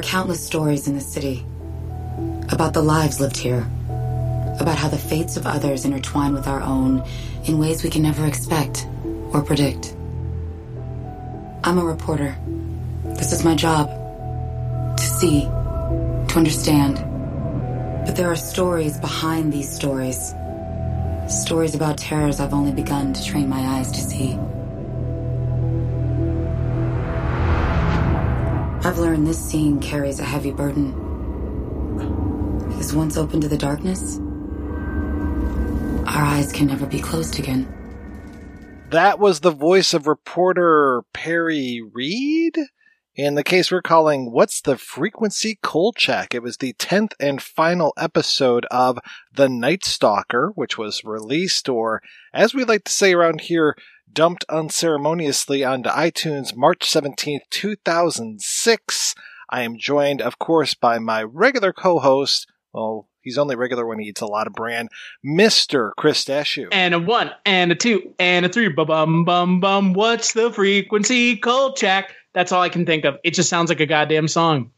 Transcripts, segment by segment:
Are countless stories in the city about the lives lived here, about how the fates of others intertwine with our own in ways we can never expect or predict. I'm a reporter. This is my job to see, to understand. But there are stories behind these stories. Stories about terrors I've only begun to train my eyes to see. Learned this scene carries a heavy burden. Because once open to the darkness, our eyes can never be closed again. That was the voice of reporter Perri Reed in the case we're calling What's the Frequency Kolchak? It was the 10th and final episode of The Night Stalker, which was released, or as we like to say around here, dumped unceremoniously onto iTunes March 17th, 2006. I am joined, of course, by my regular co-host, well, he's only regular when he eats a lot of bran, Mr. Chris Dashu. And a one, and a two, and a three, bum bum bum bum. What's the frequency, Kolchak? That's all I can think of. It just sounds like a goddamn song.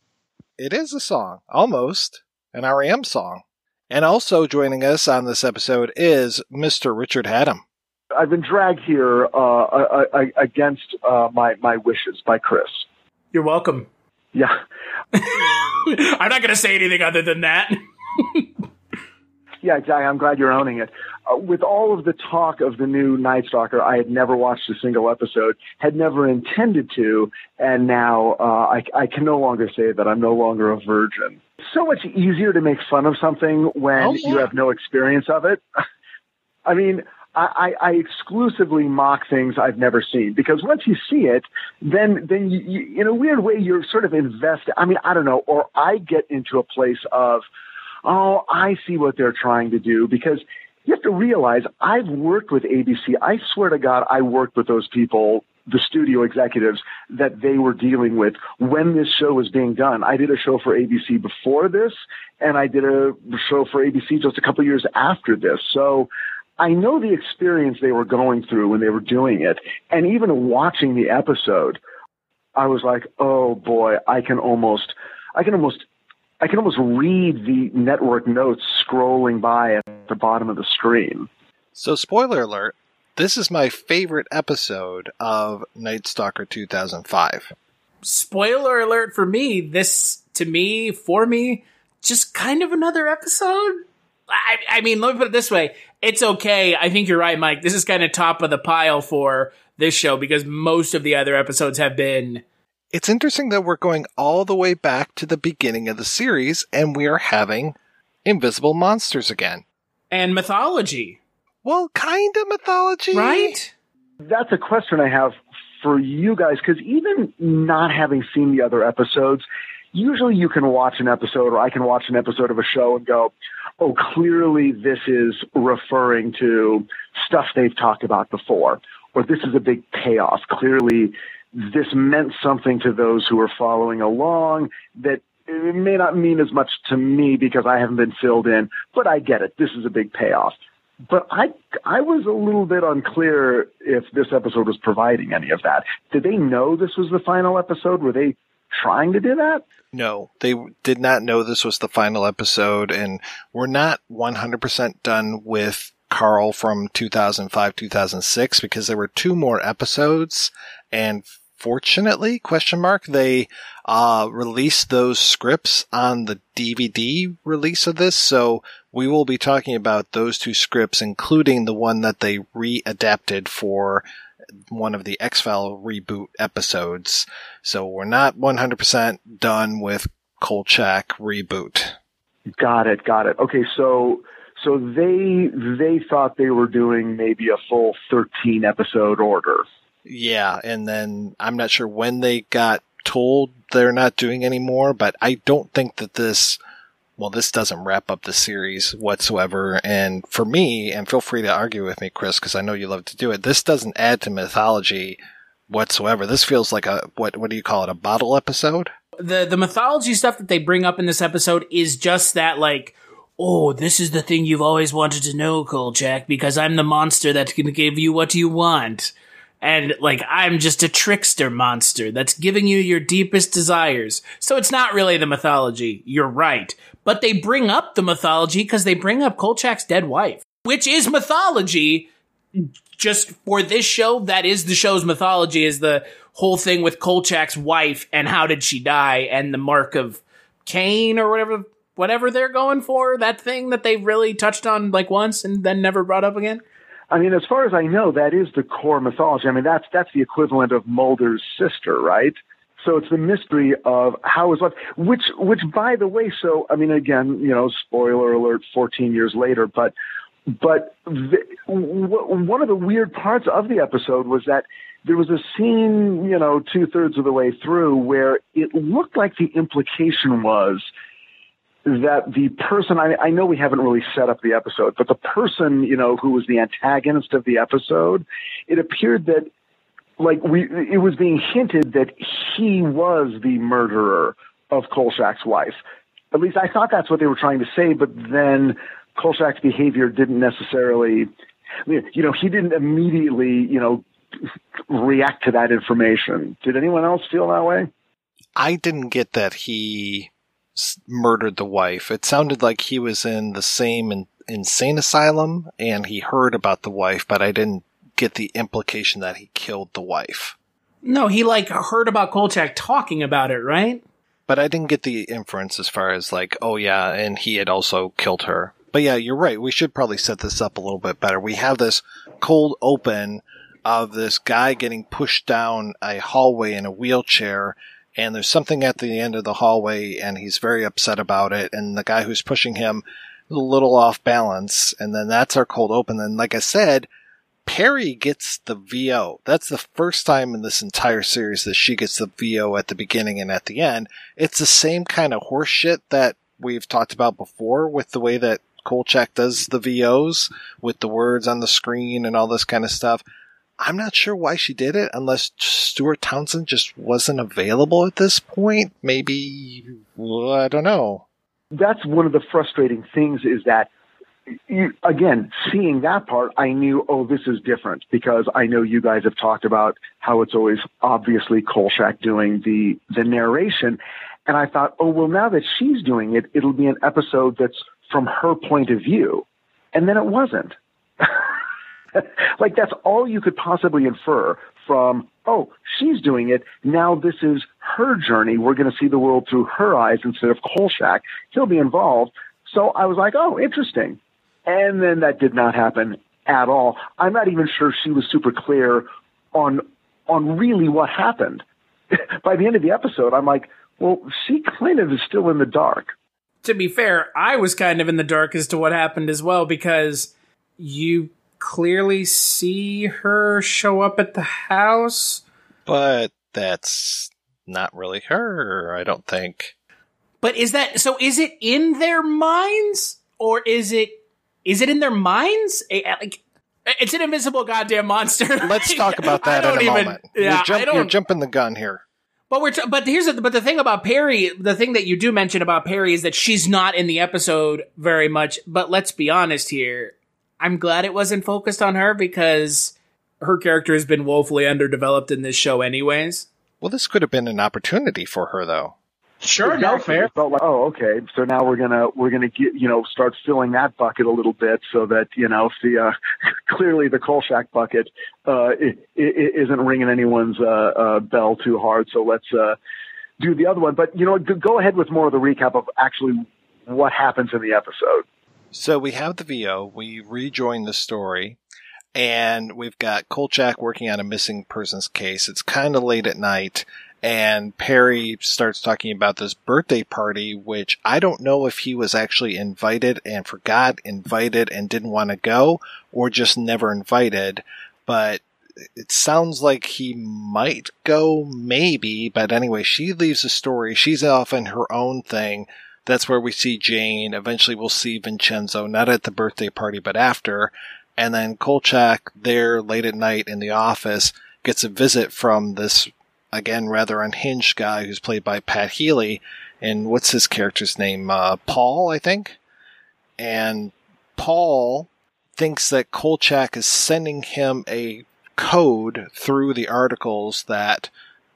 It is a song, almost an REM song. And also joining us on this episode is Mr. Richard Hatem. I've been dragged here uh, against uh, my my wishes by Chris. You're welcome. Yeah. I'm not going to say anything other than that. yeah, exactly. I'm glad you're owning it. Uh, with all of the talk of the new Night Stalker, I had never watched a single episode, had never intended to, and now uh, I, I can no longer say that I'm no longer a virgin. so much easier to make fun of something when oh, yeah. you have no experience of it. I mean, I, I, exclusively mock things I've never seen because once you see it, then then you, you, in a weird way you're sort of invested. I mean, I don't know, or I get into a place of, oh, I see what they're trying to do because you have to realize I've worked with ABC. I swear to God, I worked with those people, the studio executives that they were dealing with when this show was being done. I did a show for ABC before this, and I did a show for ABC just a couple years after this. So I know the experience they were going through when they were doing it. And even watching the episode, I was like, oh boy, I can almost, I can almost, I can almost read the network notes scrolling by at the bottom of the screen. So, spoiler alert, this is my favorite episode of Night Stalker 2005. Spoiler alert for me, this, to me, for me, just kind of another episode I, I mean, let me put it this way. It's okay. I think you're right, Mike. This is kind of top of the pile for this show because most of the other episodes have been. It's interesting that we're going all the way back to the beginning of the series and we are having invisible monsters again. And mythology. Well, kind of mythology. Right? That's a question I have for you guys because even not having seen the other episodes, usually you can watch an episode or I can watch an episode of a show and go, oh, clearly this is referring to stuff they've talked about before, or this is a big payoff. Clearly this meant something to those who are following along that it may not mean as much to me because I haven't been filled in, but I get it. This is a big payoff. But I, I was a little bit unclear if this episode was providing any of that. Did they know this was the final episode? Were they trying to do that? No, they did not know this was the final episode, and we're not 100% done with Carl from 2005 2006 because there were two more episodes, and fortunately, question mark, they uh, released those scripts on the DVD release of this, so we will be talking about those two scripts, including the one that they readapted for one of the X File reboot episodes. So we're not 100% done with Kolchak reboot. Got it. Got it. Okay. So, so they, they thought they were doing maybe a full 13 episode order. Yeah. And then I'm not sure when they got told they're not doing anymore, but I don't think that this well, this doesn't wrap up the series whatsoever. And for me, and feel free to argue with me, Chris, because I know you love to do it. This doesn't add to mythology whatsoever. This feels like a what? What do you call it? A bottle episode? The the mythology stuff that they bring up in this episode is just that like. Oh, this is the thing you've always wanted to know, Kolchak, because I'm the monster that can give you what you want. And like I'm just a trickster monster that's giving you your deepest desires. So it's not really the mythology. You're right. But they bring up the mythology because they bring up Kolchak's dead wife, which is mythology. Just for this show, that is the show's mythology is the whole thing with Kolchak's wife and how did she die and the mark of Cain or whatever whatever they're going for, that thing that they really touched on like once and then never brought up again? I mean, as far as I know, that is the core mythology. I mean, that's that's the equivalent of Mulder's sister, right? So it's the mystery of how is what, which, which, by the way, so I mean, again, you know, spoiler alert, 14 years later, but, but the, w- one of the weird parts of the episode was that there was a scene, you know, two thirds of the way through where it looked like the implication was that the person I, I know we haven't really set up the episode, but the person you know who was the antagonist of the episode, it appeared that like we it was being hinted that he was the murderer of Kolchak's wife. At least I thought that's what they were trying to say, but then Kolchak's behavior didn't necessarily you know, he didn't immediately, you know, react to that information. Did anyone else feel that way? I didn't get that he murdered the wife. It sounded like he was in the same in, insane asylum and he heard about the wife, but I didn't get the implication that he killed the wife. No, he like heard about Kolchak talking about it, right? But I didn't get the inference as far as like, oh yeah, and he had also killed her. But yeah, you're right. We should probably set this up a little bit better. We have this cold open of this guy getting pushed down a hallway in a wheelchair and there's something at the end of the hallway and he's very upset about it and the guy who's pushing him a little off balance and then that's our cold open and like i said perri gets the vo that's the first time in this entire series that she gets the vo at the beginning and at the end. It's the same kind of horseshit that we've talked about before with the way that kolchak does the vos with the words on the screen and all this kind of stuff I'm not sure why she did it unless Stuart Townsend just wasn't available at this point. Maybe, well, I don't know. That's one of the frustrating things is that, you, again, seeing that part, I knew, oh, this is different because I know you guys have talked about how it's always obviously Kolchak doing the, the narration. And I thought, oh, well, now that she's doing it, it'll be an episode that's from her point of view. And then it wasn't. like that's all you could possibly infer from, oh, she's doing it. Now this is her journey. We're going to see the world through her eyes instead of Kolchak. He'll be involved. So I was like, oh, interesting. And then that did not happen at all. I'm not even sure she was super clear on, on really what happened. By the end of the episode, I'm like, well, she kind of is still in the dark. To be fair, I was kind of in the dark as to what happened as well because you clearly see her show up at the house. But that's not really her, I don't think. But is that so is it in their minds or is it is it in their minds? Like it's an invisible goddamn monster. Let's talk about that in a even, moment. Yeah, you're, jump, you're jumping the gun here. But we're t- but here's the, but the thing about Perri, the thing that you do mention about Perri is that she's not in the episode very much. But let's be honest here, I'm glad it wasn't focused on her because her character has been woefully underdeveloped in this show, anyways. Well, this could have been an opportunity for her, though. Sure, no fair. Felt like, oh, okay. So now we're gonna we're gonna get you know start filling that bucket a little bit so that you know the uh, clearly the Kolchak bucket uh, it, it isn't ringing anyone's uh, uh, bell too hard. So let's uh, do the other one. But you know, go ahead with more of the recap of actually what happens in the episode. So we have the VO, we rejoin the story, and we've got Kolchak working on a missing persons case. It's kind of late at night, and Perri starts talking about this birthday party, which I don't know if he was actually invited and forgot, invited and didn't want to go, or just never invited, but it sounds like he might go, maybe, but anyway, she leaves the story. She's off in her own thing that's where we see Jane. Eventually we'll see Vincenzo, not at the birthday party, but after. And then Kolchak there late at night in the office gets a visit from this, again, rather unhinged guy who's played by Pat Healy. And what's his character's name? Uh, Paul, I think. And Paul thinks that Kolchak is sending him a code through the articles that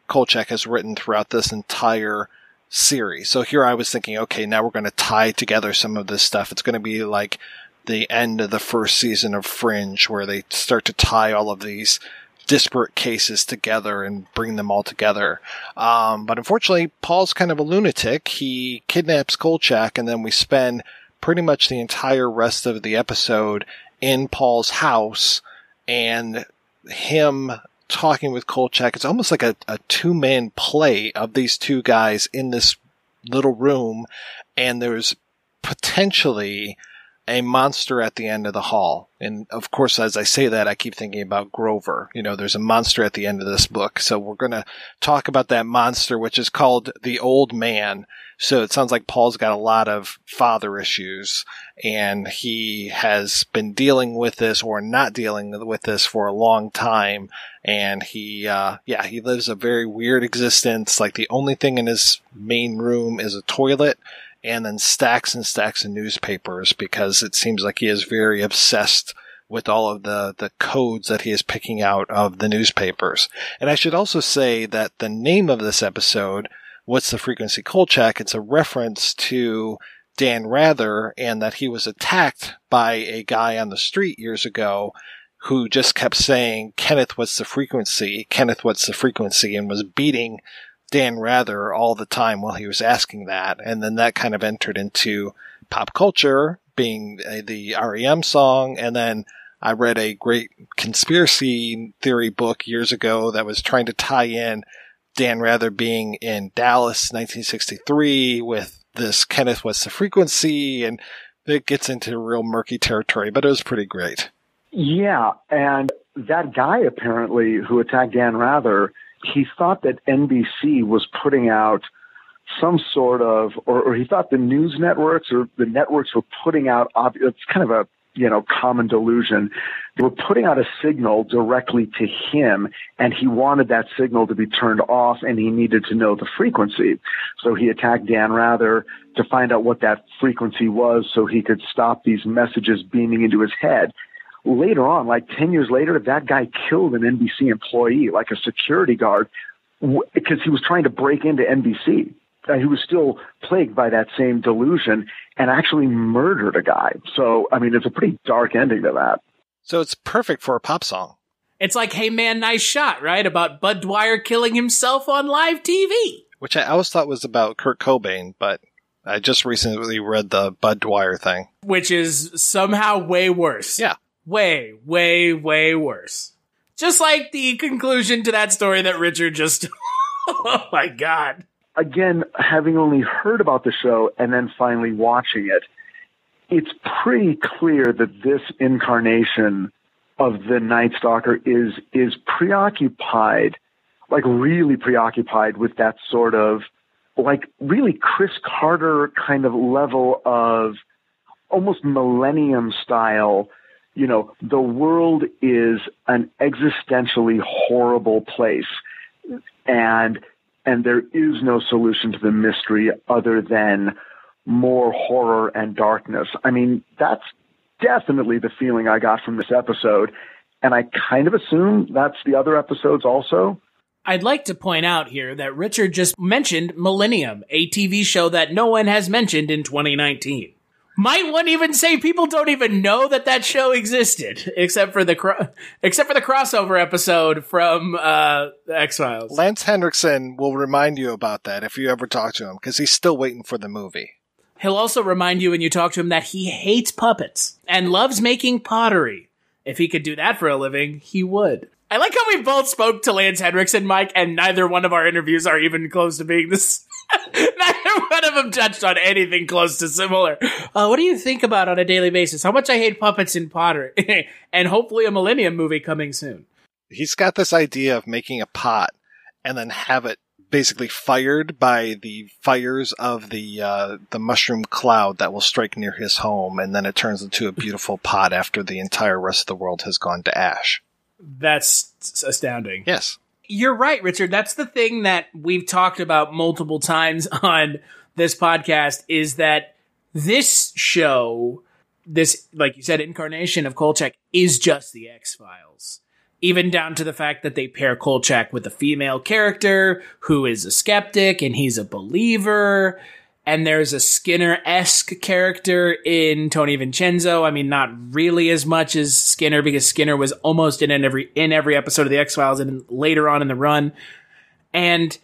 Kolchak has written throughout this entire series. So here I was thinking, okay, now we're going to tie together some of this stuff. It's going to be like the end of the first season of Fringe where they start to tie all of these disparate cases together and bring them all together. Um, but unfortunately, Paul's kind of a lunatic. He kidnaps Kolchak and then we spend pretty much the entire rest of the episode in Paul's house and him talking with Kolchak. It's almost like a, a two man play of these two guys in this little room. And there's potentially a monster at the end of the hall. And of course, as I say that, I keep thinking about Grover. You know, there's a monster at the end of this book. So we're going to talk about that monster, which is called the old man. So it sounds like Paul's got a lot of father issues and he has been dealing with this or not dealing with this for a long time. And he, uh, yeah, he lives a very weird existence. Like the only thing in his main room is a toilet and then stacks and stacks of newspapers because it seems like he is very obsessed with all of the, the codes that he is picking out of the newspapers. And I should also say that the name of this episode, What's the Frequency Kolchak? It's a reference to Dan Rather and that he was attacked by a guy on the street years ago who just kept saying, Kenneth, what's the frequency? Kenneth, what's the frequency? And was beating Dan Rather all the time while he was asking that. And then that kind of entered into pop culture being the REM song. And then I read a great conspiracy theory book years ago that was trying to tie in Dan Rather being in Dallas 1963 with this Kenneth What's the Frequency and it gets into real murky territory, but it was pretty great. Yeah, and that guy apparently who attacked Dan Rather he thought that NBC was putting out some sort of, or, or, he thought the news networks or the networks were putting out, it's kind of a, you know, common delusion. They were putting out a signal directly to him and he wanted that signal to be turned off and he needed to know the frequency. So he attacked Dan Rather to find out what that frequency was so he could stop these messages beaming into his head later on, like 10 years later, that guy killed an NBC employee, like a security guard, because he was trying to break into NBC. And he was still plagued by that same delusion and actually murdered a guy. So, I mean, it's a pretty dark ending to that. So it's perfect for a pop song. It's like, hey man, nice shot, right? About Bud Dwyer killing himself on live TV. Which I always thought was about Kurt Cobain, but I just recently read the Bud Dwyer thing. Which is somehow way worse. Yeah way, way, way worse. Just like the conclusion to that story that Richard just. oh my God. Again, having only heard about the show and then finally watching it, it's pretty clear that this incarnation of the Night Stalker is is preoccupied, like really preoccupied with that sort of like really Chris Carter kind of level of almost millennium style you know, the world is an existentially horrible place and and there is no solution to the mystery other than more horror and darkness. I mean, that's definitely the feeling I got from this episode. And I kind of assume that's the other episodes also. I'd like to point out here that Richard just mentioned Millennium, a TV show that no one has mentioned in 2019. Might one even say people don't even know that that show existed, except for the cro- except for the crossover episode from uh, X Files. Lance Henriksen will remind you about that if you ever talk to him, because he's still waiting for the movie. He'll also remind you when you talk to him that he hates puppets and loves making pottery. If he could do that for a living, he would. I like how we both spoke to Lance Henriksen, Mike, and neither one of our interviews are even close to being this. neither one of them touched on anything close to similar. Uh, what do you think about on a daily basis? How much I hate puppets in pottery, and hopefully a Millennium movie coming soon. He's got this idea of making a pot and then have it basically fired by the fires of the uh, the mushroom cloud that will strike near his home, and then it turns into a beautiful pot after the entire rest of the world has gone to ash. That's astounding. Yes. You're right, Richard. That's the thing that we've talked about multiple times on this podcast is that this show, this, like you said, incarnation of Kolchak is just the X Files. even down to the fact that they pair Kolchak with a female character who is a skeptic and he's a believer. And there's a Skinner esque character in Tony Vincenzo. I mean, not really as much as Skinner because Skinner was almost in every in every episode of the X Files and later on in the run. And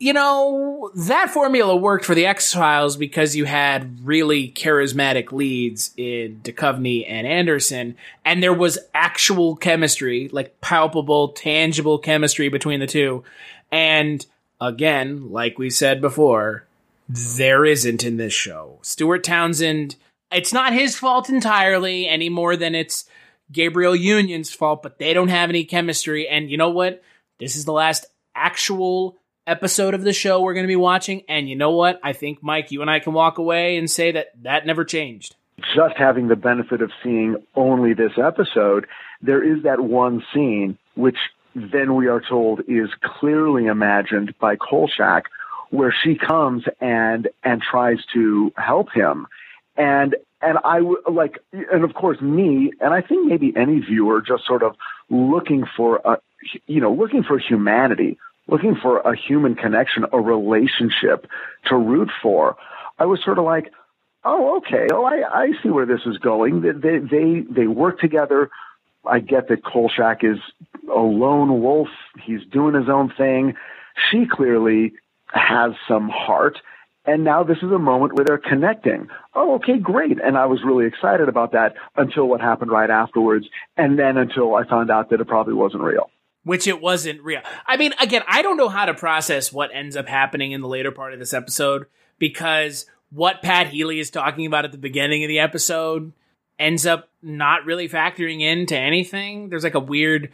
you know, that formula worked for the X Files because you had really charismatic leads in Duchovny and Anderson, and there was actual chemistry, like palpable, tangible chemistry between the two. And again, like we said before, there isn't in this show. Stuart Townsend, it's not his fault entirely any more than it's Gabrielle Union's fault, but they don't have any chemistry. And you know what? This is the last actual episode of the show we're going to be watching. And you know what? I think, Mike, you and I can walk away and say that that never changed. Just having the benefit of seeing only this episode, there is that one scene which then we are told is clearly imagined by Kolchak where she comes and and tries to help him and and I like and of course me and I think maybe any viewer just sort of looking for a you know looking for humanity looking for a human connection, a relationship to root for, I was sort of like, oh, okay, oh, I, I see where this is going. They, they, they work together. I get that Kolchak is a lone wolf. He's doing his own thing. She clearly has some heart. And now this is a moment where they're connecting. Oh, okay, great. And I was really excited about that until what happened right afterwards. And then until I found out that it probably wasn't real which it wasn't real. I mean, again, I don't know how to process what ends up happening in the later part of this episode because what Pat Healy is talking about at the beginning of the episode ends up not really factoring into anything. There's like a weird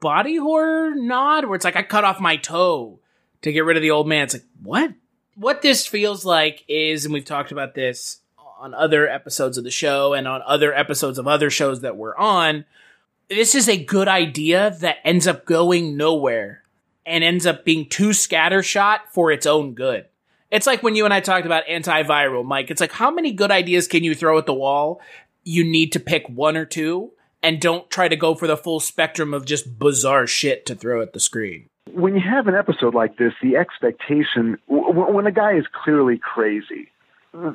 body horror nod where it's like I cut off my toe to get rid of the old man. It's like, what? What this feels like is, and we've talked about this on other episodes of the show and on other episodes of other shows that we're on, this is a good idea that ends up going nowhere and ends up being too scattershot for its own good. It's like when you and I talked about antiviral, Mike. It's like how many good ideas can you throw at the wall? You need to pick one or two and don't try to go for the full spectrum of just bizarre shit to throw at the screen. When you have an episode like this, the expectation, when a guy is clearly crazy,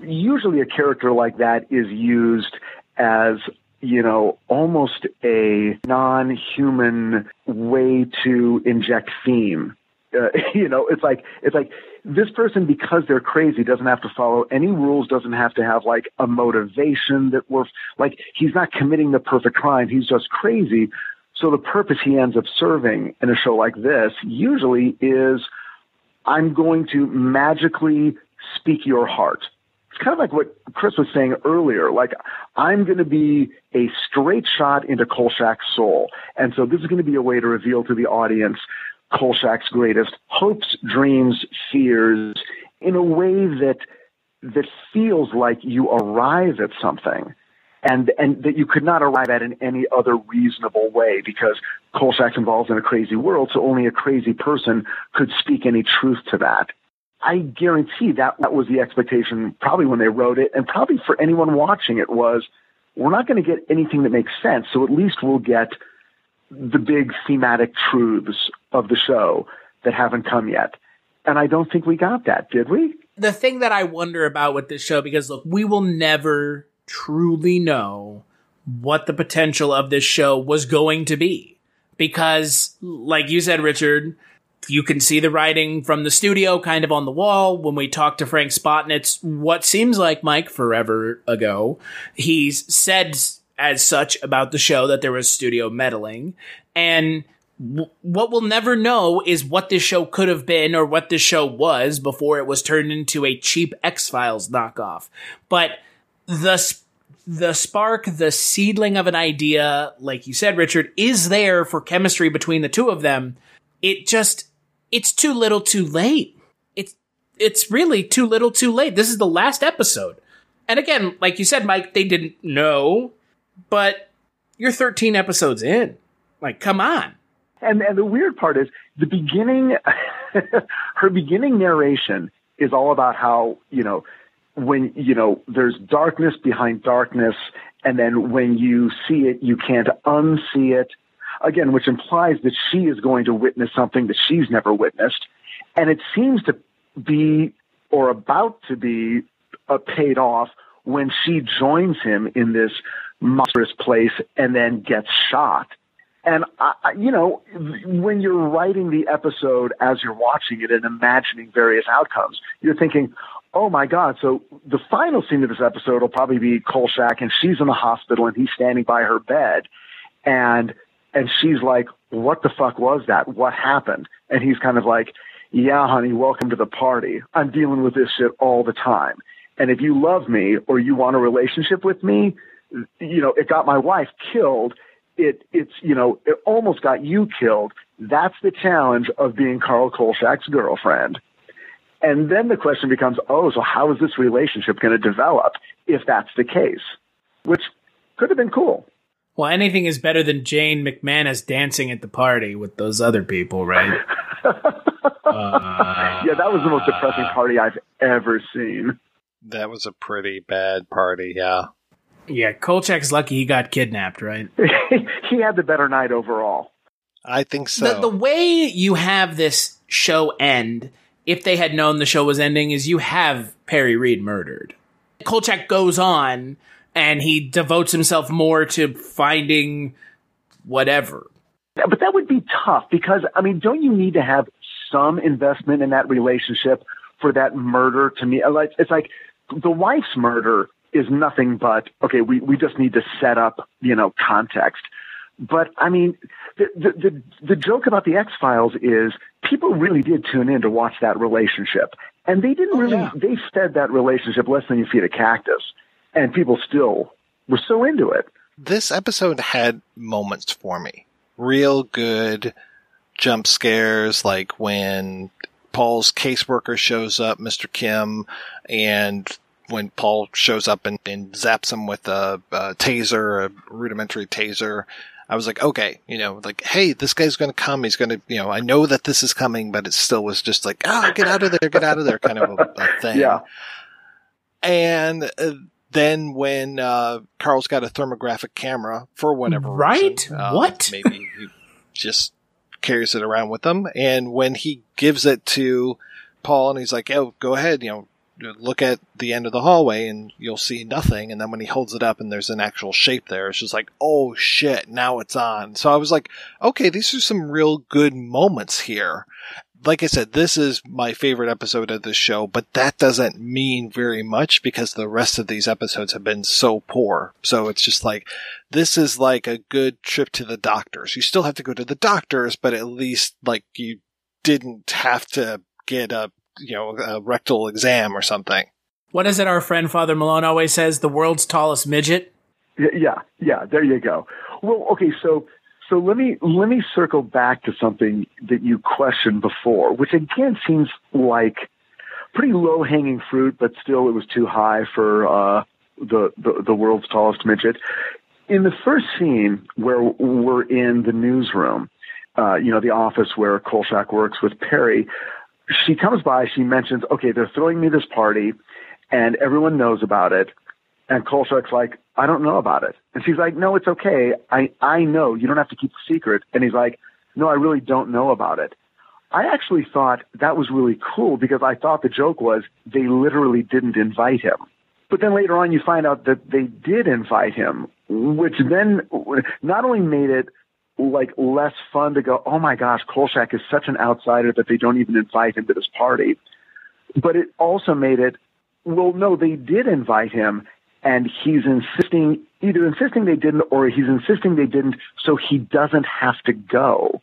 usually a character like that is used as you know, almost a non-human way to inject theme. Uh, you know, it's like it's like this person because they're crazy doesn't have to follow any rules, doesn't have to have like a motivation that we're like he's not committing the perfect crime. He's just crazy. So the purpose he ends up serving in a show like this usually is I'm going to magically speak your heart it's kind of like what Chris was saying earlier. Like, I'm going to be a straight shot into Kolchak's soul. And so this is going to be a way to reveal to the audience Kolchak's greatest hopes, dreams, fears in a way that, that feels like you arrive at something and and that you could not arrive at in any other reasonable way because Kolchak's involved in a crazy world, so only a crazy person could speak any truth to that. I guarantee that that was the expectation probably when they wrote it and probably for anyone watching it was we're not going to get anything that makes sense. So at least we'll get the big thematic truths of the show that haven't come yet. And I don't think we got that, did we? The thing that I wonder about with this show, because look, we will never truly know what the potential of this show was going to be. Because, like you said, Richard, you can see the writing from the studio kind of on the wall. When we talked to Frank Spotnitz, what seems like Mike forever ago, he's said as such about the show that there was studio meddling. And w- what we'll never know is what this show could have been or what this show was before it was turned into a cheap X Files knockoff. But the the spark, the seedling of an idea, like you said, Richard, is there for chemistry between the two of them. It just it's too little too late. It's it's really too little too late. This is the last episode. And again, like you said, Mike, they didn't know, but you're 13 episodes in. Like, come on. And and the weird part is the beginning her beginning narration is all about how, you know, when you know there's darkness behind darkness and then when you see it you can't unsee it again, which implies that she is going to witness something that she's never witnessed. And it seems to be or about to be paid off when she joins him in this monstrous place and then gets shot. And I, you know, when you're writing the episode as you're watching it and imagining various outcomes, you're thinking, "Oh my God!" So the final scene of this episode will probably be Kolchak, and she's in the hospital, and he's standing by her bed, and and she's like, "What the fuck was that? What happened?" And he's kind of like, "Yeah, honey, welcome to the party. I'm dealing with this shit all the time." And if you love me or you want a relationship with me, you know, it got my wife killed. It, it's, you know, it almost got you killed. That's the challenge of being Carl Kolchak's girlfriend. And then the question becomes, oh, so how is this relationship going to develop if that's the case? Which could have been cool. Well, anything is better than Jane McManus dancing at the party with those other people, right? uh, yeah, that was the most depressing party I've ever seen. That was a pretty bad party, yeah. Yeah, Kolchak's lucky he got kidnapped, right? he had the better night overall. I think so. The, the, way you have this show end, if they had known the show was ending, is you have Perri Reed murdered. Kolchak goes on and he devotes himself more to finding whatever. But that would be tough because, I mean, don't you need to have some investment in that relationship for that murder to me? Uh, it's like the wife's murder is nothing but okay. We we just need to set up you know context. But I mean, the the the, the joke about the X Files is people really did tune in to watch that relationship, and they didn't oh, really. Yeah. They fed that relationship less than you feed a cactus, and people still were so into it. This episode had moments for me, real good jump scares, like when Paul's caseworker shows up, Mr. Kim, and when Paul shows up and, and zaps him with a, a, taser, a rudimentary taser, I was like, okay, you know, like, hey, this guy's going to come. He's going to, you know, I know that this is coming, but it still was just like, oh, get out of there, get out of there, kind of a, a thing. Yeah. And uh, then when uh, Carl's got a thermographic camera for whatever right? reason, uh, what? Maybe he just carries it around with him, and when he gives it to Paul, and he's like, "Oh, go ahead, you know, look at the end of the hallway and you'll see nothing. And then when he holds it up and there's an actual shape there, it's just like, oh shit, now it's on. So I was like, okay, these are some real good moments here. Like I said, this is my favorite episode of the show, but that doesn't mean very much because the rest of these episodes have been so poor. So it's just like, this is like a good trip to the doctors. You still have to go to the doctors, but at least like you didn't have to get a you know, a rectal exam or something. What is it our friend Father Malone always says? The world's tallest midget? Yeah, yeah, there you go. Well, okay, so so let me let me circle back to something that you questioned before, which again seems like pretty low hanging fruit, but still it was too high for uh, the, the the world's tallest midget. In the first scene where we're in the newsroom, uh, you know, the office where Kolchak works with Perri, she comes by, she mentions, okay, they're throwing me this party and everyone knows about it. And Kolchak's like, I don't know about it. And she's like, no, it's okay. I, I know you don't have to keep the secret. And he's like, no, I really don't know about it. I actually thought that was really cool because I thought the joke was they literally didn't invite him. But then later on, you find out that they did invite him, which then not only made it like less fun to go, oh my gosh, Kolchak is such an outsider that they don't even invite him to this party. But it also made it, well, no, they did invite him and he's insisting, either insisting they didn't or he's insisting they didn't so he doesn't have to go.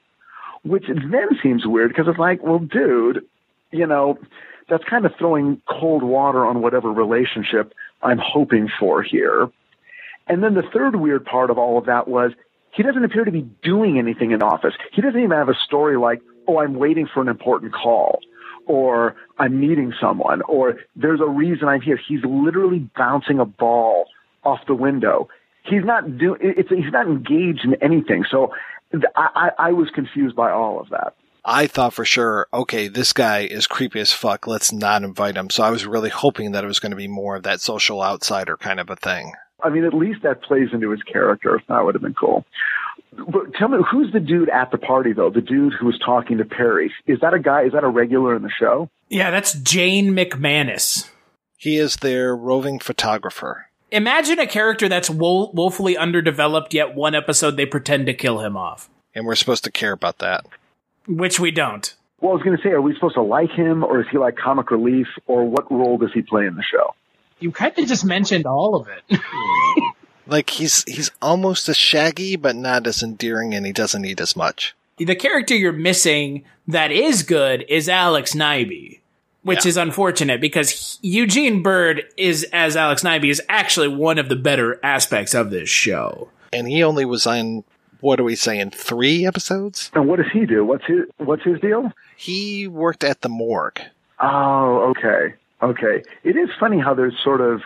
Which then seems weird because it's like, well, dude, you know, that's kind of throwing cold water on whatever relationship I'm hoping for here. And then the third weird part of all of that was he doesn't appear to be doing anything in office. He doesn't even have a story like, oh, I'm waiting for an important call or I'm meeting someone or there's a reason I'm here. He's literally bouncing a ball off the window. He's not doing, it's, he's not engaged in anything. So I, I, I was confused by all of that. I thought for sure, okay, this guy is creepy as fuck. Let's not invite him. So I was really hoping that it was going to be more of that social outsider kind of a thing. I mean, at least that plays into his character. If That would have been cool. But tell me, who's the dude at the party though? The dude who was talking to Perri. Is that a guy? Is that a regular in the show? Yeah, that's Jane McManus. He is their roving photographer. Imagine a character that's wo- woefully underdeveloped, yet one episode they pretend to kill him off, And we're supposed to care about that. which we don't. Well, I was going to say, are we supposed to like him, or is he like comic relief, or what role does he play in the show? You kind of just mentioned all of it. Like he's he's almost as shaggy, but not as endearing, and he doesn't eat as much. The character you're missing that is good is Alex Nyby, which Yeah. is unfortunate because Eugene Byrd is, as Alex Nyby, is actually one of the better aspects of this show. And he only was on what are we saying, three episodes? And what does he do? What's his What's his deal? He worked at the morgue. Oh, okay, okay. It is funny how there's sort of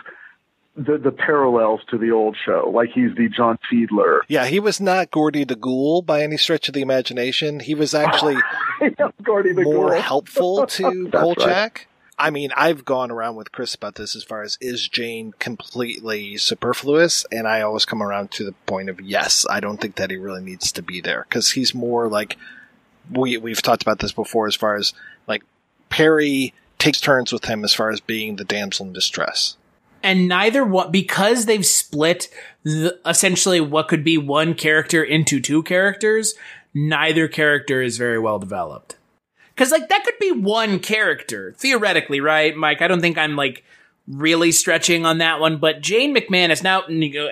the the parallels to the old show. Like he's the John Fiedler. Yeah, he was not Gordy the Ghoul by any stretch of the imagination. He was actually Gordy the more Ghoul. helpful to Kolchak. right. I mean, I've gone around with Chris about this as far as is Jane completely superfluous, and I always come around to the point of yes, I don't think that he really needs to be there because he's more like we we've talked about this before as far as like Perri takes turns with him as far as being the damsel in distress. and neither one because they've split the, essentially what could be one character into two characters neither character is very well developed because like that could be one character theoretically right mike i don't think i'm like really stretching on that one but jane mcmanus now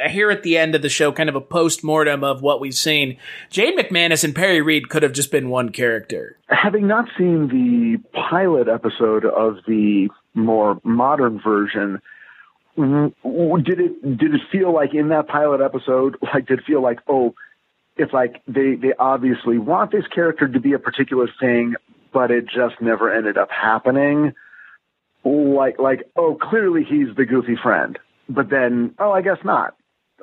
here at the end of the show kind of a post-mortem of what we've seen jane mcmanus and perri reed could have just been one character Having not seen the pilot episode of the more modern version, did it did it feel like in that pilot episode, like did it feel like oh, it's like they they obviously want this character to be a particular thing, but it just never ended up happening. Like like oh, clearly he's the goofy friend, but then oh, I guess not.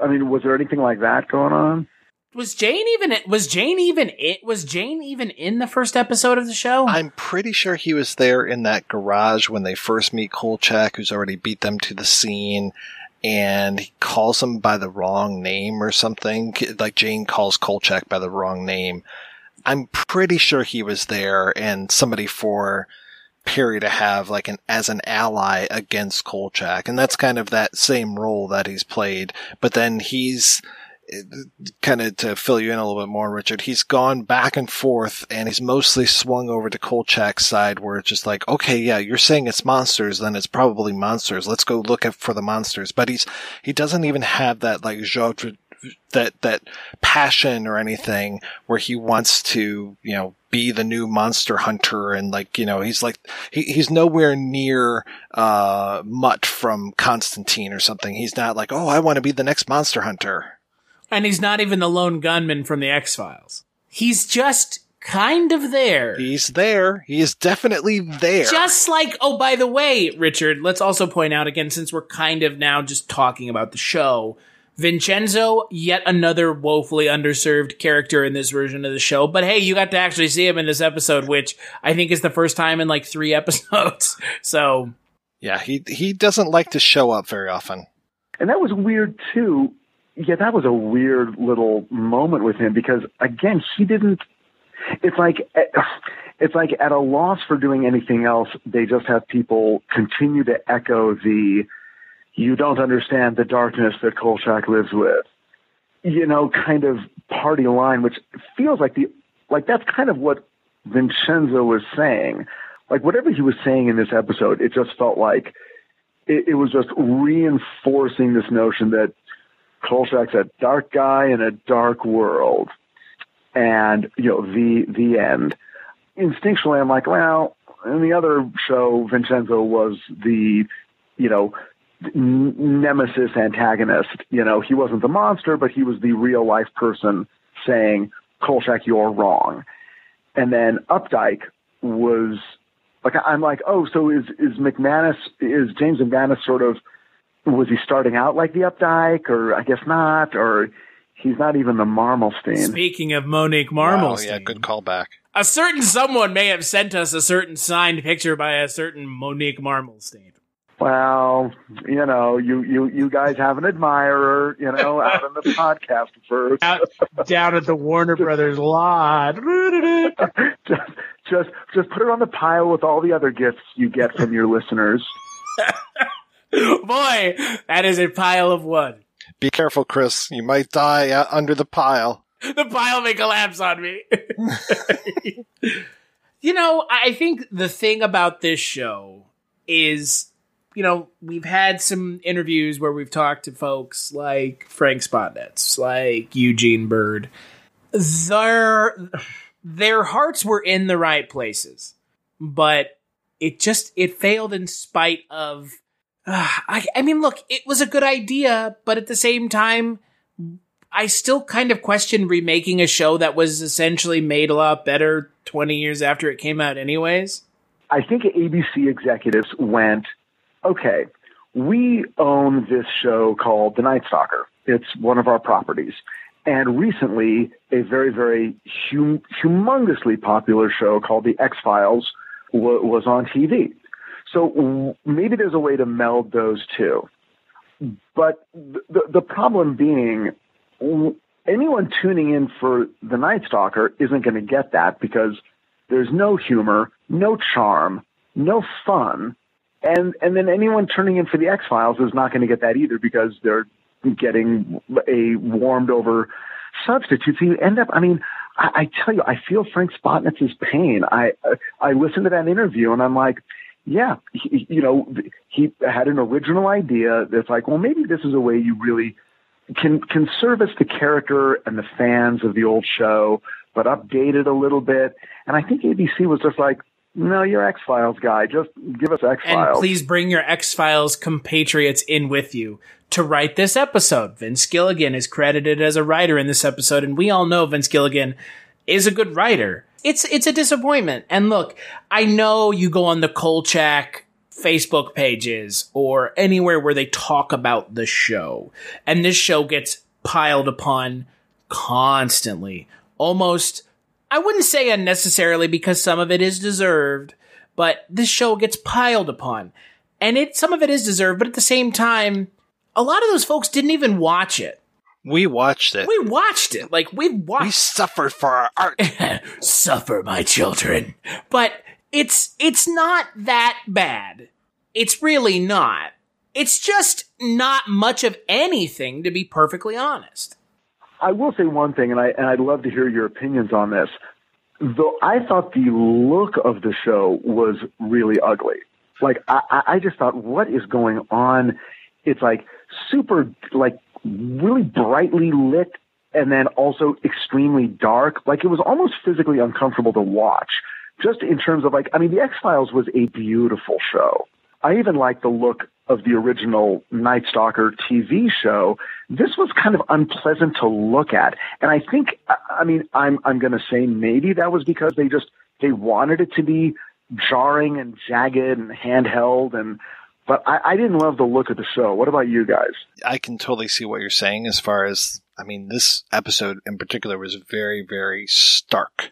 I mean, was there anything like that going on? was jane even was jane even it was jane even in the first episode of the show I'm pretty sure he was there in that garage when they first meet Kolchak, who's already beat them to the scene, and he calls him by the wrong name or something. Like Jane calls Kolchak by the wrong name. I'm pretty sure he was there, and somebody for Perri to have like an as an ally against Kolchak, and that's kind of that same role that he's played. But then he's kind of to fill you in a little bit more, Richard, he's gone back and forth and he's mostly swung over to Kolchak's side where it's just like, okay, yeah, you're saying it's monsters, then it's probably monsters. Let's go look at, for the monsters. But he's, he doesn't even have that like genre, that, that passion or anything where he wants to, you know, be the new monster hunter and like, you know, he's like, he, he's nowhere near, uh, Mutt from Constantine or something. He's not like, oh, I want to be the next monster hunter. And he's not even the lone gunman from the X Files. He's just kind of there. He's there. He is definitely there. Just like, oh, by the way, Richard, let's also point out again, since we're kind of now just talking about the show, Vincenzo, yet another woefully underserved character in this version of the show. But hey, you got to actually see him in this episode, which I think is the first time in like three episodes. So, yeah, he he doesn't like to show up very often. And that was weird too. Yeah, that was a weird little moment with him because again, he didn't. It's like eh, it's like at a loss for doing anything else. They just have people continue to echo the "you don't understand the darkness that Kolchak lives with," you know, kind of party line, which feels like the like that's kind of what Vincenzo was saying. Like whatever he was saying in this episode, it just felt like it, it was just reinforcing this notion that Kolchak's a dark guy in a dark world. And, you know, the, the end. Instinctually, I'm like, well, in the other show, Vincenzo was the, you know, nemesis antagonist. You know, he wasn't the monster, but he was the real life person saying, Kolchak, you're wrong. And then Updike was like, I'm like, oh, so is, is McManus, is James McManus sort of, was he starting out like the Updike, or I guess not, or he's not even the Marmelstein. speaking of Monique Wow, Marmelstein, yeah, good callback. a certain someone may have sent us a certain signed picture by a certain Monique Marmelstein. Well, you know, you you you guys have an admirer, you know, out in the podcast verse. Out, down at the Warner Brothers lot. just, just just put it on the pile with all the other gifts you get from your listeners. Boy, that is a pile of one. Be careful, Chris. You might die uh, under the pile. The pile may collapse on me. you know, I think the thing about this show is, you know, we've had some interviews where we've talked to folks like Frank Spotnitz, like Eugene Byrd. Their their hearts were in the right places, but it just it failed in spite of. Uh, I, I mean, look, it was a good idea, but at the same time, I still kind of question remaking a show that was essentially made a lot better 20 years after it came out, anyways. I think ABC executives went, okay, we own this show called The Night Stalker. It's one of our properties. And recently, a very, very hum- humongously popular show called The X Files w- was on TV. So w- maybe there's a way to meld those two. But the, the problem being, w- anyone tuning in for The Night Stalker isn't going to get that because there's no humor, no charm, no fun. And, and then anyone turning in for the X Files is not going to get that either because they're getting a warmed over substitute. So you end up, I mean, I, I tell you, I feel Frank Spotnitz's pain. I, I listened to that interview and I'm like, yeah, he, you know, he had an original idea that's like, well, maybe this is a way you really can, can service the character and the fans of the old show, but update it a little bit. And I think ABC was just like, no, you're X Files guy. Just give us X Files. And please bring your X Files compatriots in with you to write this episode. Vince Gilligan is credited as a writer in this episode, and we all know Vince Gilligan is a good writer. It's it's a disappointment. And look, I know you go on the Kolchak Facebook pages or anywhere where they talk about the show, and this show gets piled upon constantly, almost. I wouldn't say unnecessarily because some of it is deserved, but this show gets piled upon. And it some of it is deserved, but at the same time, a lot of those folks didn't even watch it. We watched it. We watched it. Like we watched We suffered for our art. suffer my children. But it's it's not that bad. It's really not. It's just not much of anything to be perfectly honest. I will say one thing, and I and I'd love to hear your opinions on this. Though I thought the look of the show was really ugly. Like I, I just thought, what is going on? It's like super, like really brightly lit, and then also extremely dark. Like it was almost physically uncomfortable to watch. Just in terms of like, I mean, the X Files was a beautiful show. I even like the look of the original Night Stalker TV show. This was kind of unpleasant to look at. And I think, I- mean, I'm, I'm going to say maybe that was because they just, they wanted it to be jarring and jagged and handheld. And, but I, I didn't love the look of the show. What about you guys? I can totally see what you're saying as far as I mean this episode in particular was very very stark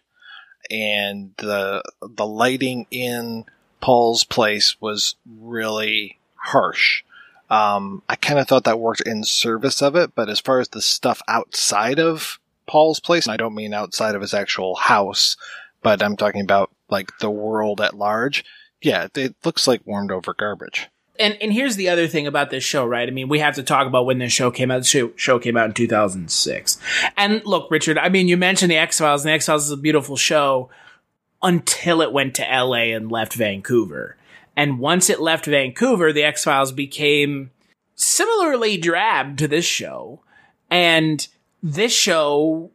and the the lighting in Paul's place was really harsh. Um, I kind of thought that worked in service of it, but as far as the stuff outside of Paul's place, and I don't mean outside of his actual house, but I'm talking about like the world at large. Yeah, it looks like warmed over garbage. And and here's the other thing about this show, right? I mean, we have to talk about when this show came out. The show, show came out in 2006. And look, Richard, I mean, you mentioned the X Files, and the X Files is a beautiful show until it went to LA and left Vancouver. And once it left Vancouver, the X Files became similarly drab to this show. And this show,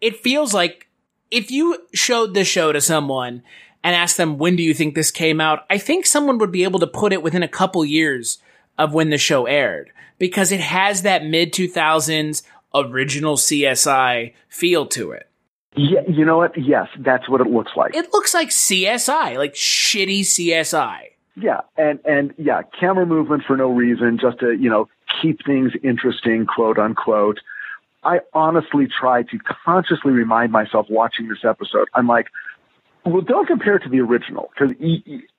it feels like if you showed this show to someone and asked them, when do you think this came out? I think someone would be able to put it within a couple years of when the show aired because it has that mid 2000s original CSI feel to it. Yeah, you know what? Yes, that's what it looks like. It looks like CSI, like shitty CSI. Yeah, and and yeah, camera movement for no reason, just to you know keep things interesting, quote unquote. I honestly try to consciously remind myself watching this episode. I'm like, well, don't compare it to the original because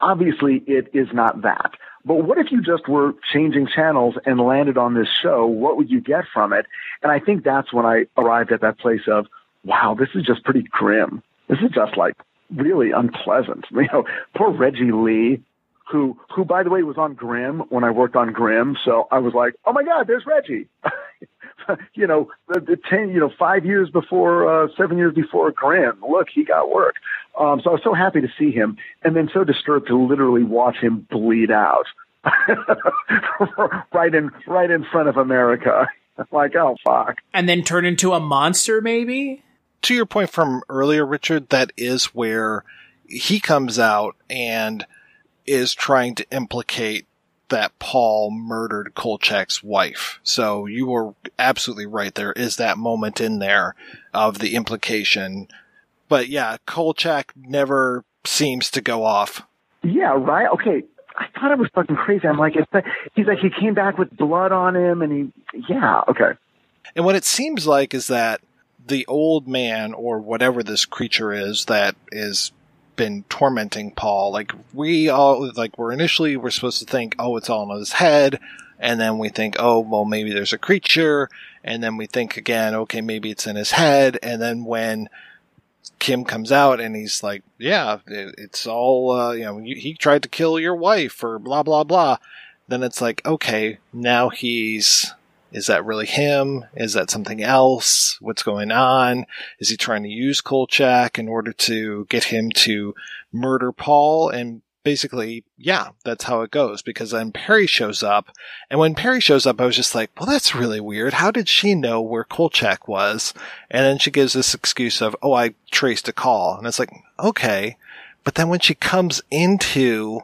obviously it is not that. but what if you just were changing channels and landed on this show? What would you get from it? And I think that's when I arrived at that place of, wow, this is just pretty grim. This is just like really unpleasant. You know, poor Reggie Lee, who, who by the way was on Grimm when I worked on Grimm. So I was like, oh my God, there's Reggie. you know, the, the ten, you know, five years before, uh, seven years before Grimm. Look, he got work. Um, so I was so happy to see him, and then so disturbed to literally watch him bleed out right in right in front of America. like, oh fuck. And then turn into a monster, maybe. To your point from earlier, Richard, that is where he comes out and is trying to implicate that Paul murdered Kolchak's wife. So you were absolutely right. There is that moment in there of the implication. But yeah, Kolchak never seems to go off. Yeah, right. Okay. I thought it was fucking crazy. I'm like, it's like, he's like, he came back with blood on him and he, yeah, okay. And what it seems like is that the old man or whatever this creature is that is been tormenting Paul. Like we all like we're initially we're supposed to think, oh, it's all in his head, and then we think, oh, well, maybe there's a creature, and then we think again, okay, maybe it's in his head, and then when Kim comes out and he's like, yeah, it, it's all, uh, you know, he tried to kill your wife or blah blah blah. Then it's like, okay, now he's is that really him? Is that something else? What's going on? Is he trying to use Kolchak in order to get him to murder Paul? And basically, yeah, that's how it goes because then Perri shows up. And when Perri shows up, I was just like, well, that's really weird. How did she know where Kolchak was? And then she gives this excuse of, oh, I traced a call. And it's like, okay. But then when she comes into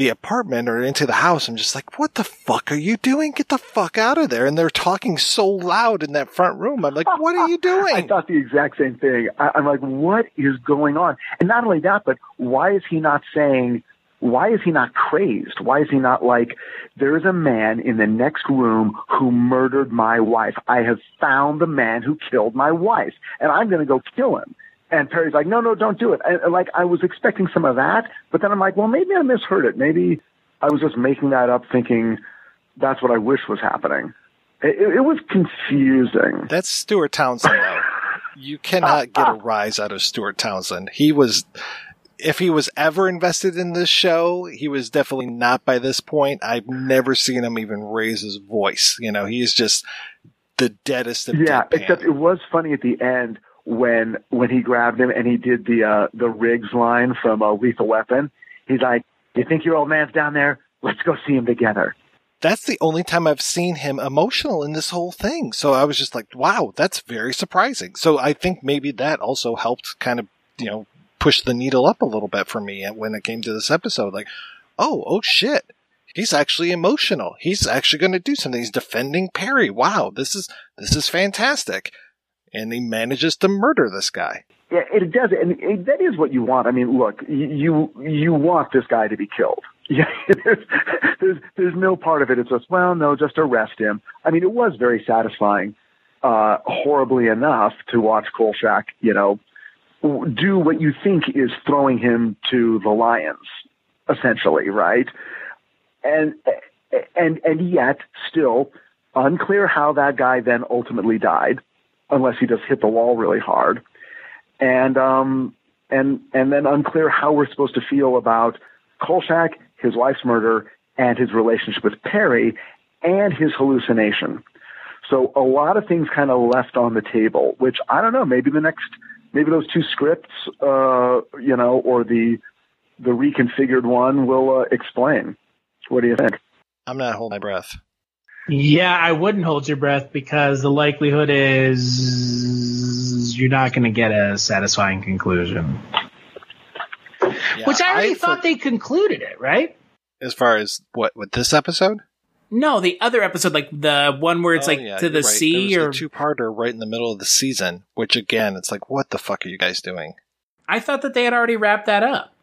the apartment or into the house. I'm just like, what the fuck are you doing? Get the fuck out of there. And they're talking so loud in that front room. I'm like, what are you doing? I thought the exact same thing. I, I'm like, what is going on? And not only that, but why is he not saying, why is he not crazed? Why is he not like, there is a man in the next room who murdered my wife. I have found the man who killed my wife and I'm going to go kill him. And Perri's like, no, no, don't do it. And, like, I was expecting some of that, but then I'm like, well, maybe I misheard it. Maybe I was just making that up thinking that's what I wish was happening. It, it, it was confusing. That's Stuart Townsend, though. you cannot get a rise out of Stuart Townsend. He was, if he was ever invested in this show, he was definitely not by this point. I've never seen him even raise his voice. You know, he's just the deadest of yeah. Deadpan. Except it was funny at the end when when he grabbed him and he did the uh, the Riggs line from uh, Lethal Weapon. He's like, "You think your old man's down there? Let's go see him together." That's the only time I've seen him emotional in this whole thing. So I was just like, "Wow, that's very surprising." So I think maybe that also helped kind of you know push the needle up a little bit for me when it came to this episode. Like, oh, oh shit. He's actually emotional. He's actually going to do something. He's defending Perri. Wow, this is this is fantastic and he manages to murder this guy. Yeah, it does, and it, that is what you want. I mean, look, you you want this guy to be killed. Yeah, there's, there's there's no part of it. It's just well, no, just arrest him. I mean, it was very satisfying, uh, horribly enough, to watch Kolchak, you know, do what you think is throwing him to the lions, essentially, right? And and and yet, still unclear how that guy then ultimately died unless he just hit the wall really hard. And um, and and then unclear how we're supposed to feel about Kolchak, his wife's murder, and his relationship with Perri, and his hallucination. So a lot of things kind of left on the table, which I don't know. Maybe the next, maybe those two scripts, uh, you know, or the the reconfigured one will uh, explain. What do you think? I'm not holding my breath. Yeah, I wouldn't hold your breath because the likelihood is you're not going to get a satisfying conclusion. Yeah, Which I already I thought they concluded it, right? As far as what with this episode? No, the other episode, like the one where it's oh, like yeah, to the right. sea or two parter right in the middle of the season. Which again, it's like, what the fuck are you guys doing? I thought that they had already wrapped that up.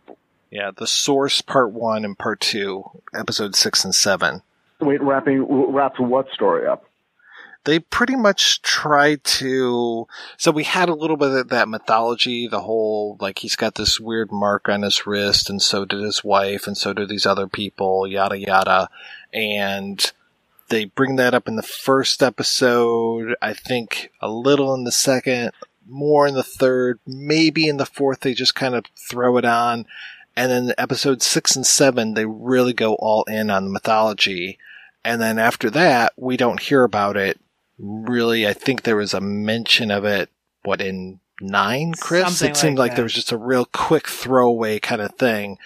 Yeah, the source part one and part two, episode six and seven. Wait, wrapping wrapped what story up? they pretty much tried to. So we had a little bit of that mythology, the whole like he's got this weird mark on his wrist, and so did his wife, and so do these other people, yada yada, and they bring that up in the first episode. I think a little in the second, more in the third, maybe in the fourth. They just kind of throw it on, and then episode six and seven, they really go all in on the mythology. And then after that, we don't hear about it really, I think there was a mention of it, what, in nine, Chris? Something it seemed like like, there was just a real quick throwaway kind of thing.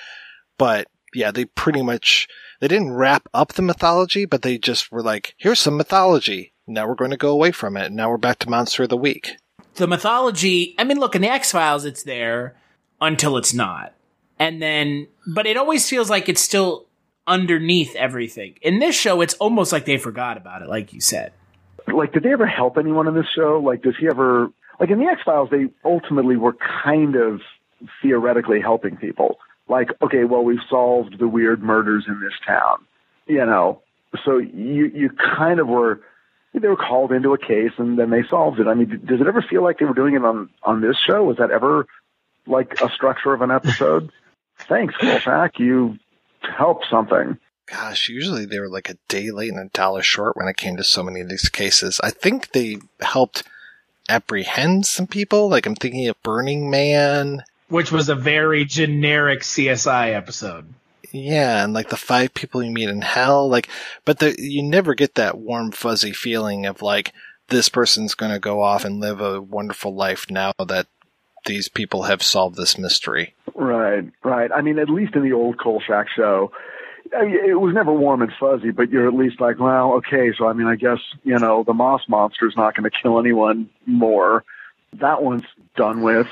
But yeah, they pretty much, they didn't wrap up the mythology, but they just were like, here's some mythology. Now we're going to go away from it. Now we're back to Monster of the Week. The mythology, I mean, look, in the X Files, it's there until it's not. And then, but it always feels like it's still underneath everything. In this show, it's almost like they forgot about it, like you said like, did they ever help anyone in this show? Like, does he ever, like in the X Files, they ultimately were kind of theoretically helping people. Like, okay, well, we've solved the weird murders in this town, you know. So you you kind of were they were called into a case and then they solved it. I mean, does it ever feel like they were doing it on on this show? Was that ever like a structure of an episode? Thanks, Kolchak. You helped something gosh, usually they were like a day late and a dollar short when it came to so many of these cases. I think they helped apprehend some people. Like I'm thinking of Burning Man, which was a very generic CSI episode. Yeah, and like the five people you meet in hell, like, but the, you never get that warm, fuzzy feeling of like this person's going to go off and live a wonderful life now that these people have solved this mystery. Right, right. I mean, at least in the old Kolchak show, it was never warm and fuzzy, but you're at least like, well, okay, so I mean, I guess, you know, the moss monster is not going to kill anyone more. That one's done with.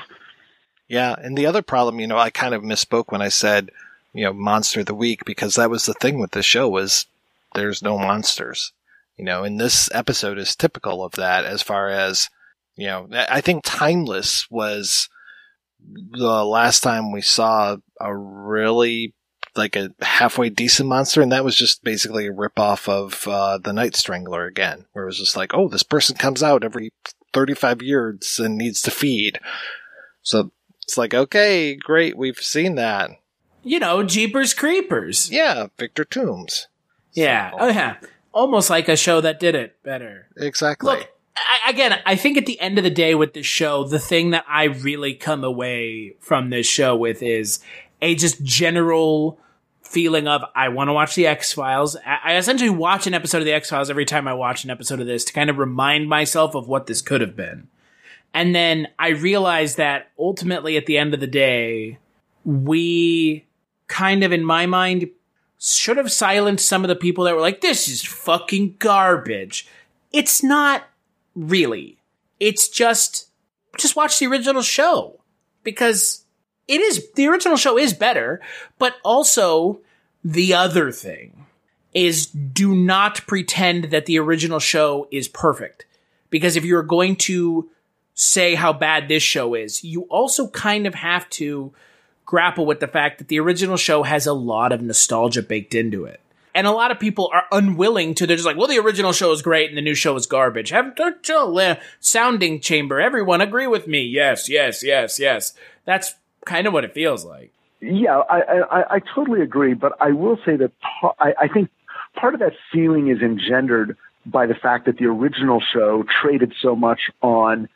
Yeah. And the other problem, you know, I kind of misspoke when I said, you know, monster of the week because that was the thing with the show was there's no monsters, you know, and this episode is typical of that as far as, you know, I think Timeless was the last time we saw a really like a halfway decent monster, and that was just basically a ripoff of uh, the Night Strangler again, where it was just like, oh, this person comes out every 35 years and needs to feed. So it's like, okay, great, we've seen that. You know, Jeepers Creepers. Yeah, Victor Tooms. Yeah, so. oh yeah, almost like a show that did it better. Exactly. Look, I, again, I think at the end of the day with this show, the thing that I really come away from this show with is a just general feeling of I want to watch the X Files. I essentially watch an episode of the X Files every time I watch an episode of this to kind of remind myself of what this could have been. And then I realize that ultimately at the end of the day, we kind of in my mind should have silenced some of the people that were like, this is fucking garbage. It's not really. It's just, just watch the original show because it is the original show is better, but also the other thing is do not pretend that the original show is perfect. Because if you're going to say how bad this show is, you also kind of have to grapple with the fact that the original show has a lot of nostalgia baked into it. And a lot of people are unwilling to, they're just like, well, the original show is great and the new show is garbage. Have a uh, sounding chamber. Everyone agree with me. Yes, yes, yes, yes. That's kind of what it feels like. Yeah, I, I, I totally agree, but I will say that I, I think part of that feeling is engendered by the fact that the original show traded so much on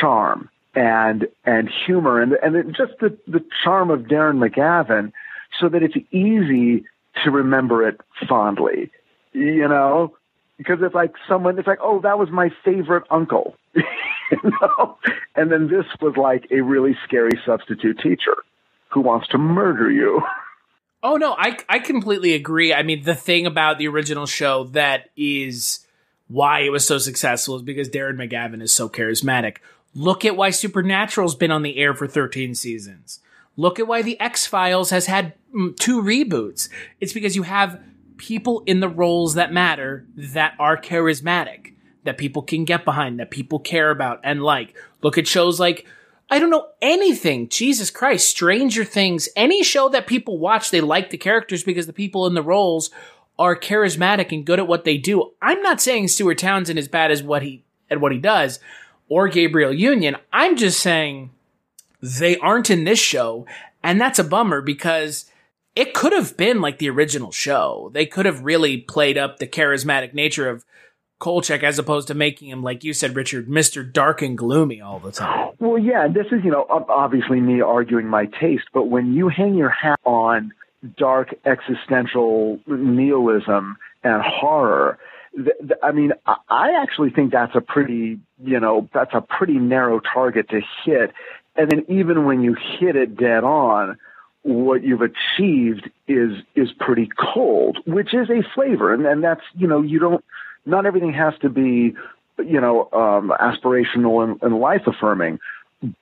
charm and and humor and and just the the charm of Darren McGavin, so that it's easy to remember it fondly, you know, because it's like someone it's like oh that was my favorite uncle, you know? And then this was like a really scary substitute teacher who wants to murder you. Oh no, I I completely agree. I mean, the thing about the original show that is why it was so successful is because Darren McGavin is so charismatic. Look at why Supernatural's been on the air for 13 seasons. Look at why the X-Files has had two reboots. It's because you have people in the roles that matter that are charismatic that people can get behind, that people care about and like. Look at shows like, I don't know anything. Jesus Christ, Stranger Things, any show that people watch, they like the characters because the people in the roles are charismatic and good at what they do. I'm not saying Stuart Townsend is bad as what he at what he does or Gabrielle Union. I'm just saying they aren't in this show and that's a bummer because it could have been like the original show. They could have really played up the charismatic nature of Kolchak as opposed to making him, like you said, Richard, Mr. Dark and Gloomy all the time. Well, yeah, this is, you know, obviously me arguing my taste, but when you hang your hat on dark existential nihilism and horror, I mean, I actually think that's a pretty, you know, that's a pretty narrow target to hit. And then even when you hit it dead on, what you've achieved is is pretty cold, which is a flavor, and, and that's you know you don't not everything has to be you know um, aspirational and, and life affirming,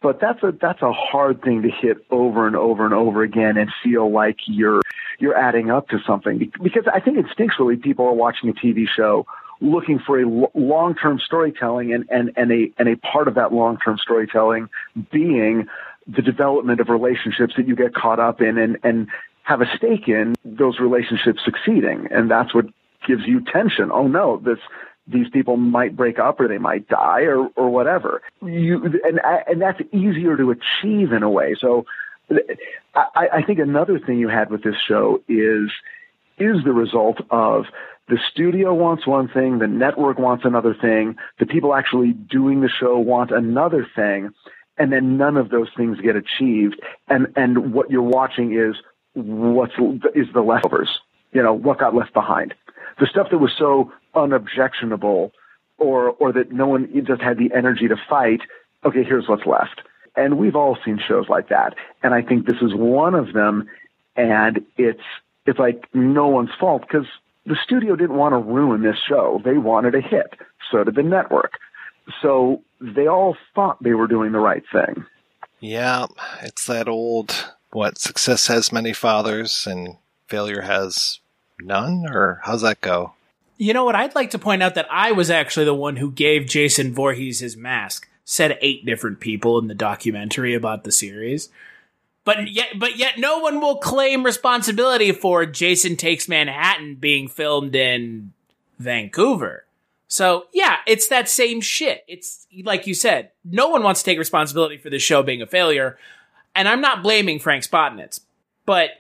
but that's a that's a hard thing to hit over and over and over again and feel like you're you're adding up to something. Because I think instinctually people are watching a TV show looking for a long-term storytelling and, and, and a and a part of that long-term storytelling being the development of relationships that you get caught up in and, and have a stake in those relationships succeeding. And that's what gives you tension. Oh no, this, these people might break up or they might die or, or whatever. You, and, and that's easier to achieve in a way. So I, I think another thing you had with this show is, is the result of the studio wants one thing, the network wants another thing, the people actually doing the show want another thing and then none of those things get achieved. And and what you're watching is what's is the leftovers. You know what got left behind. The stuff that was so unobjectionable, or or that no one just had the energy to fight. Okay, here's what's left. And we've all seen shows like that. And I think this is one of them. And it's it's like no one's fault because the studio didn't want to ruin this show. They wanted a hit. So did the network. So they all thought they were doing the right thing. Yeah, it's that old what success has many fathers and failure has none, or how's that go? You know what? I'd like to point out that I was actually the one who gave Jason Voorhees his mask. Said eight different people in the documentary about the series. But yet, but yet, no one will claim responsibility for Jason Takes Manhattan being filmed in Vancouver. So yeah, it's that same shit. It's like you said, no one wants to take responsibility for this show being a failure. And I'm not blaming Frank Spotnitz, but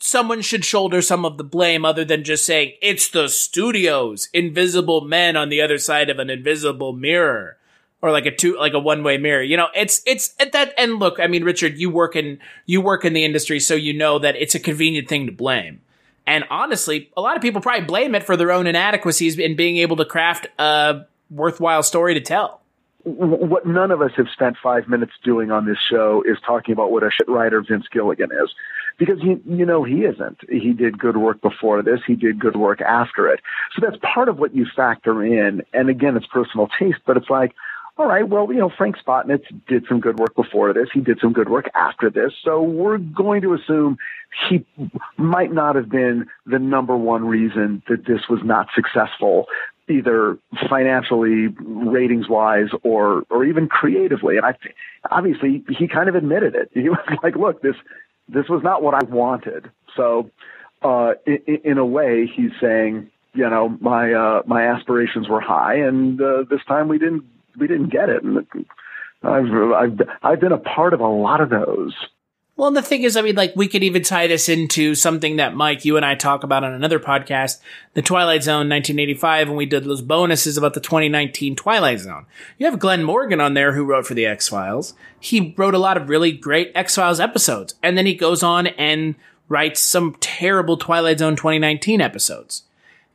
someone should shoulder some of the blame other than just saying it's the studios, invisible men on the other side of an invisible mirror. Or like a two, like a one way mirror. You know, it's, it's at that, and look, I mean, Richard, you work in, you work in the industry, so you know that it's a convenient thing to blame. And honestly, a lot of people probably blame it for their own inadequacies in being able to craft a worthwhile story to tell. What none of us have spent five minutes doing on this show is talking about what a shit writer Vince Gilligan is. Because you, you know he isn't. He did good work before this. He did good work after it. So that's part of what you factor in. And again, it's personal taste, but it's like, all right, well, you know, Frank Spotnitz did some good work before this. He did some good work after this. So we're going to assume he might not have been the number one reason that this was not successful, either financially, ratings wise, or, or even creatively. And I, obviously he kind of admitted it. He was like, look, this, this was not what I wanted. So, uh, in, in a way, he's saying, you know, my, uh, my aspirations were high and, uh, this time we didn't we didn't get it. And I've, I've, I've been a part of a lot of those. Well, and the thing is, I mean, like, we could even tie this into something that Mike, you and I talk about on another podcast, The Twilight Zone 1985, and we did those bonuses about the 2019 Twilight Zone. You have Glenn Morgan on there who wrote for the X Files. He wrote a lot of really great X Files episodes, and then he goes on and writes some terrible Twilight Zone 2019 episodes.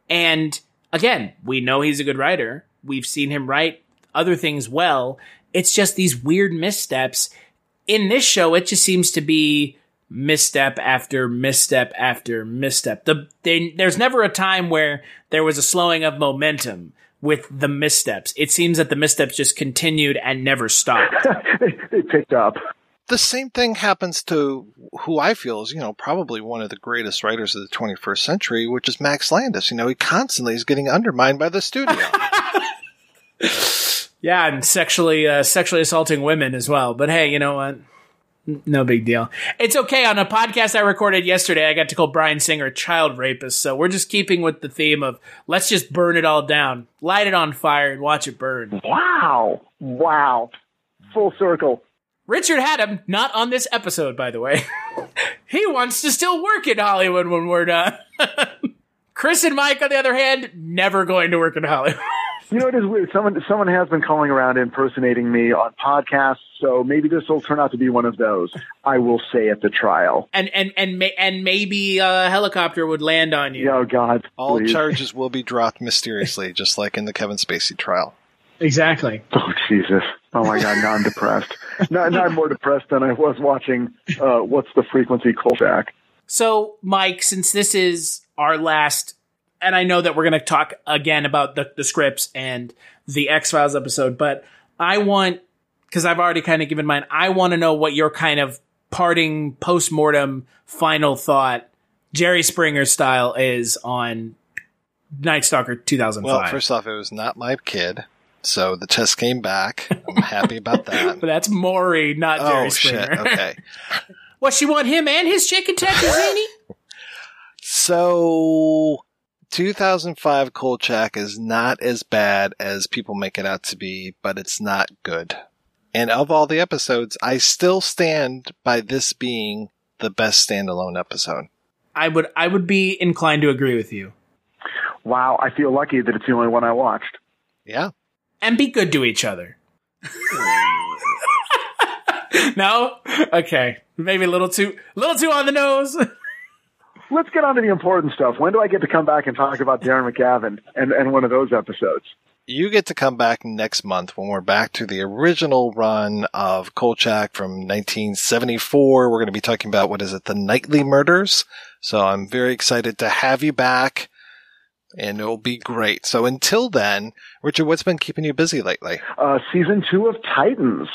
And again, we know he's a good writer. We've seen him write other things well. It's just these weird missteps. In this show, it just seems to be misstep after misstep after misstep. The, they, there's never a time where there was a slowing of momentum with the missteps. It seems that the missteps just continued and never stopped. they picked up. The same thing happens to who I feel is, you know, probably one of the greatest writers of the 21st century, which is Max Landis. You know, he constantly is getting undermined by the studio. Yeah, and sexually uh, sexually assaulting women as well. But hey, you know what? No big deal. It's okay. On a podcast I recorded yesterday, I got to call Bryan Singer a child rapist. So we're just keeping with the theme of let's just burn it all down, light it on fire, and watch it burn. Wow. Wow. Full circle. Richard Hatem, not on this episode, by the way. he wants to still work in Hollywood when we're done. Chris and Mike, on the other hand, never going to work in Hollywood. You know, it is weird. Someone someone has been calling around impersonating me on podcasts, so maybe this will turn out to be one of those. I will say at the trial. And and and may, and maybe a helicopter would land on you. Oh God! All please. charges will be dropped mysteriously, just like in the Kevin Spacey trial. Exactly. Oh Jesus! Oh my God! Now I'm depressed. now, now I'm more depressed than I was watching. Uh, what's the frequency? Kolchak. So, Mike, since this is our last, and I know that we're going to talk again about the, the scripts and the X Files episode, but I want, because I've already kind of given mine, I want to know what your kind of parting post mortem final thought, Jerry Springer style, is on Night Stalker 2005. Well, first off, it was not my kid, so the test came back. I'm happy about that. but that's Maury, not oh, Jerry oh Springer. shit! Okay. what, she want him and his chicken tetrazzini? So, 2005 Kolchak is not as bad as people make it out to be, but it's not good. And of all the episodes, I still stand by this being the best standalone episode. I would I would be inclined to agree with you. Wow! I feel lucky that it's the only one I watched. Yeah. And be good to each other. no? Okay. Maybe a little too a little too on the nose. Let's get on to the important stuff. When do I get to come back and talk about Darren McGavin and, and one of those episodes? You get to come back next month when we're back to the original run of Kolchak from 1974. We're going to be talking about, what is it, the Knightly Murders. So I'm very excited to have you back and it'll be great. So until then, Richard, what's been keeping you busy lately? Uh, season two of Titans.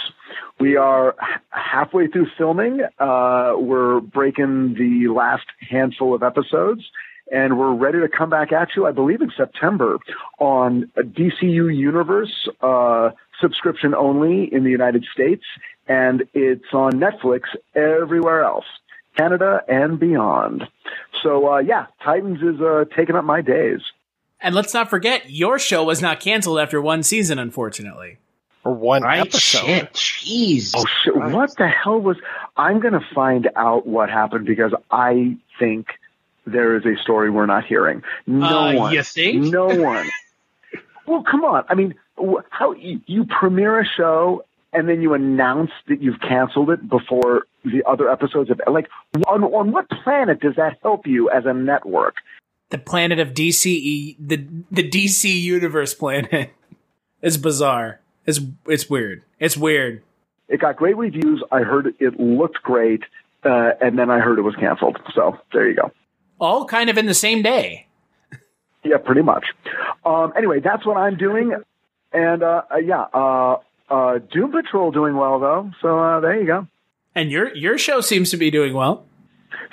We are halfway through filming. Uh, we're breaking the last handful of episodes and we're ready to come back at you, I believe in September on DCU Universe, uh, subscription only in the United States. And it's on Netflix everywhere else. Canada and beyond. So, uh, yeah, Titans is, uh, taking up my days. And let's not forget, your show was not canceled after one season, unfortunately. Or one Right? episode. Shit. Jeez. Oh shit! What the hell was? I'm gonna find out what happened because I think there is a story we're not hearing. No Uh, one. you think? No one. well, come on. I mean, how you, you premiere a show and then you announce that you've canceled it before the other episodes of like on on what planet does that help you as a network? The planet of DCE, the the DC universe planet, is bizarre. It's it's weird. It's weird. It got great reviews. I heard it looked great, uh, and then I heard it was canceled. So there you go. All kind of in the same day. Yeah, pretty much. Um, anyway, that's what I'm doing, and uh, uh, yeah, uh, uh, Doom Patrol doing well though. So uh, there you go. And your your show seems to be doing well.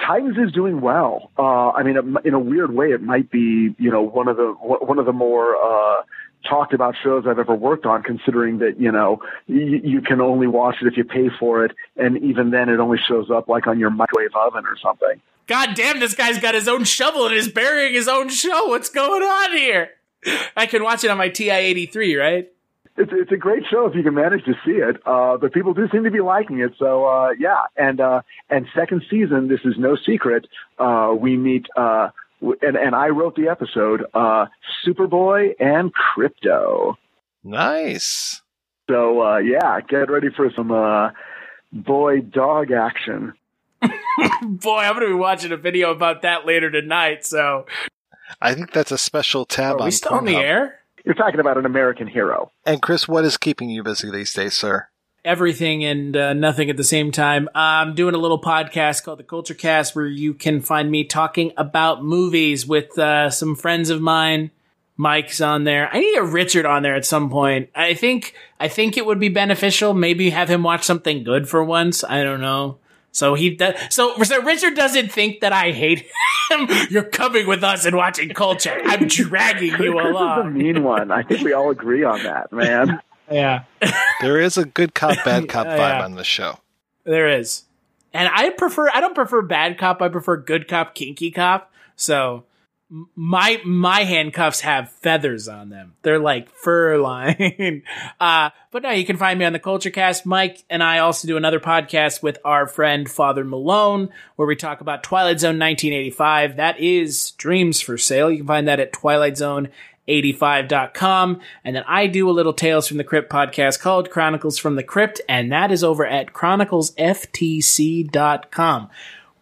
Titans is doing well. Uh, I mean, in a weird way, it might be you know one of the one of the more uh, talked about shows I've ever worked on. Considering that you know you, you can only watch it if you pay for it, and even then, it only shows up like on your microwave oven or something. God damn, this guy's got his own shovel and is burying his own show. What's going on here? I can watch it on my TI eighty three, right? It's it's a great show if you can manage to see it. Uh, but people do seem to be liking it. So uh, yeah, and uh, and second season, this is no secret. Uh, we meet. Uh, and, and I wrote the episode, uh, Superboy and Krypto. Nice. So, uh, yeah, get ready for some, uh, boy dog action. Boy, I'm gonna be watching a video about that later tonight. So I think that's a special tab are on we still on the air? You're talking about an American hero. And Chris, what is keeping you busy these days, sir? Everything and uh, nothing at the same time. I'm doing a little podcast called the Culture Cast where you can find me talking about movies with uh, some friends of mine. Mike's on there. I need a Richard on there at some point. I think I think it would be beneficial. Maybe have him watch something good for once. I don't know. So he does. So, so Richard doesn't think that I hate him. You're coming with us and watching Culture. I'm dragging you is the along. mean one. I think we all agree on that, man. Yeah. There is a good cop, bad cop Yeah. vibe on the show. There is. And I prefer I don't prefer bad cop, I prefer good cop, kinky cop. So my my handcuffs have feathers on them. They're like fur line. uh, but no, you can find me on the Culture Cast. Mike and I also do another podcast with our friend Father Malone, where we talk about Twilight Zone 1985. That is Dreams for Sale. You can find that at Twilight Zone 85.com. And then I do a little Tales from the Crypt podcast called Chronicles from the Crypt, and that is over at chroniclesftc.com.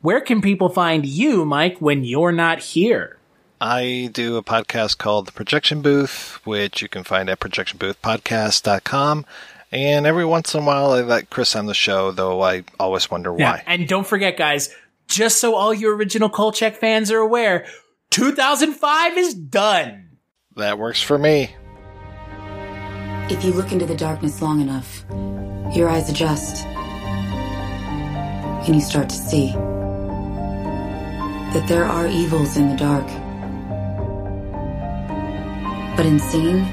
Where can people find you, Mike, when you're not here? I do a podcast called The Projection Booth, which you can find at projectionboothpodcast.com. And every once in a while, I let Chris on the show, though I always wonder why. Yeah, and don't forget, guys, just so all your original Kolchak fans are aware, 2005 is done. That works for me. If you look into the darkness long enough, your eyes adjust. And you start to see that there are evils in the dark. But in seeing,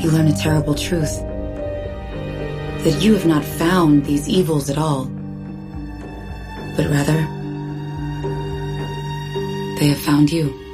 you learn a terrible truth. That you have not found these evils at all, but rather, they have found you.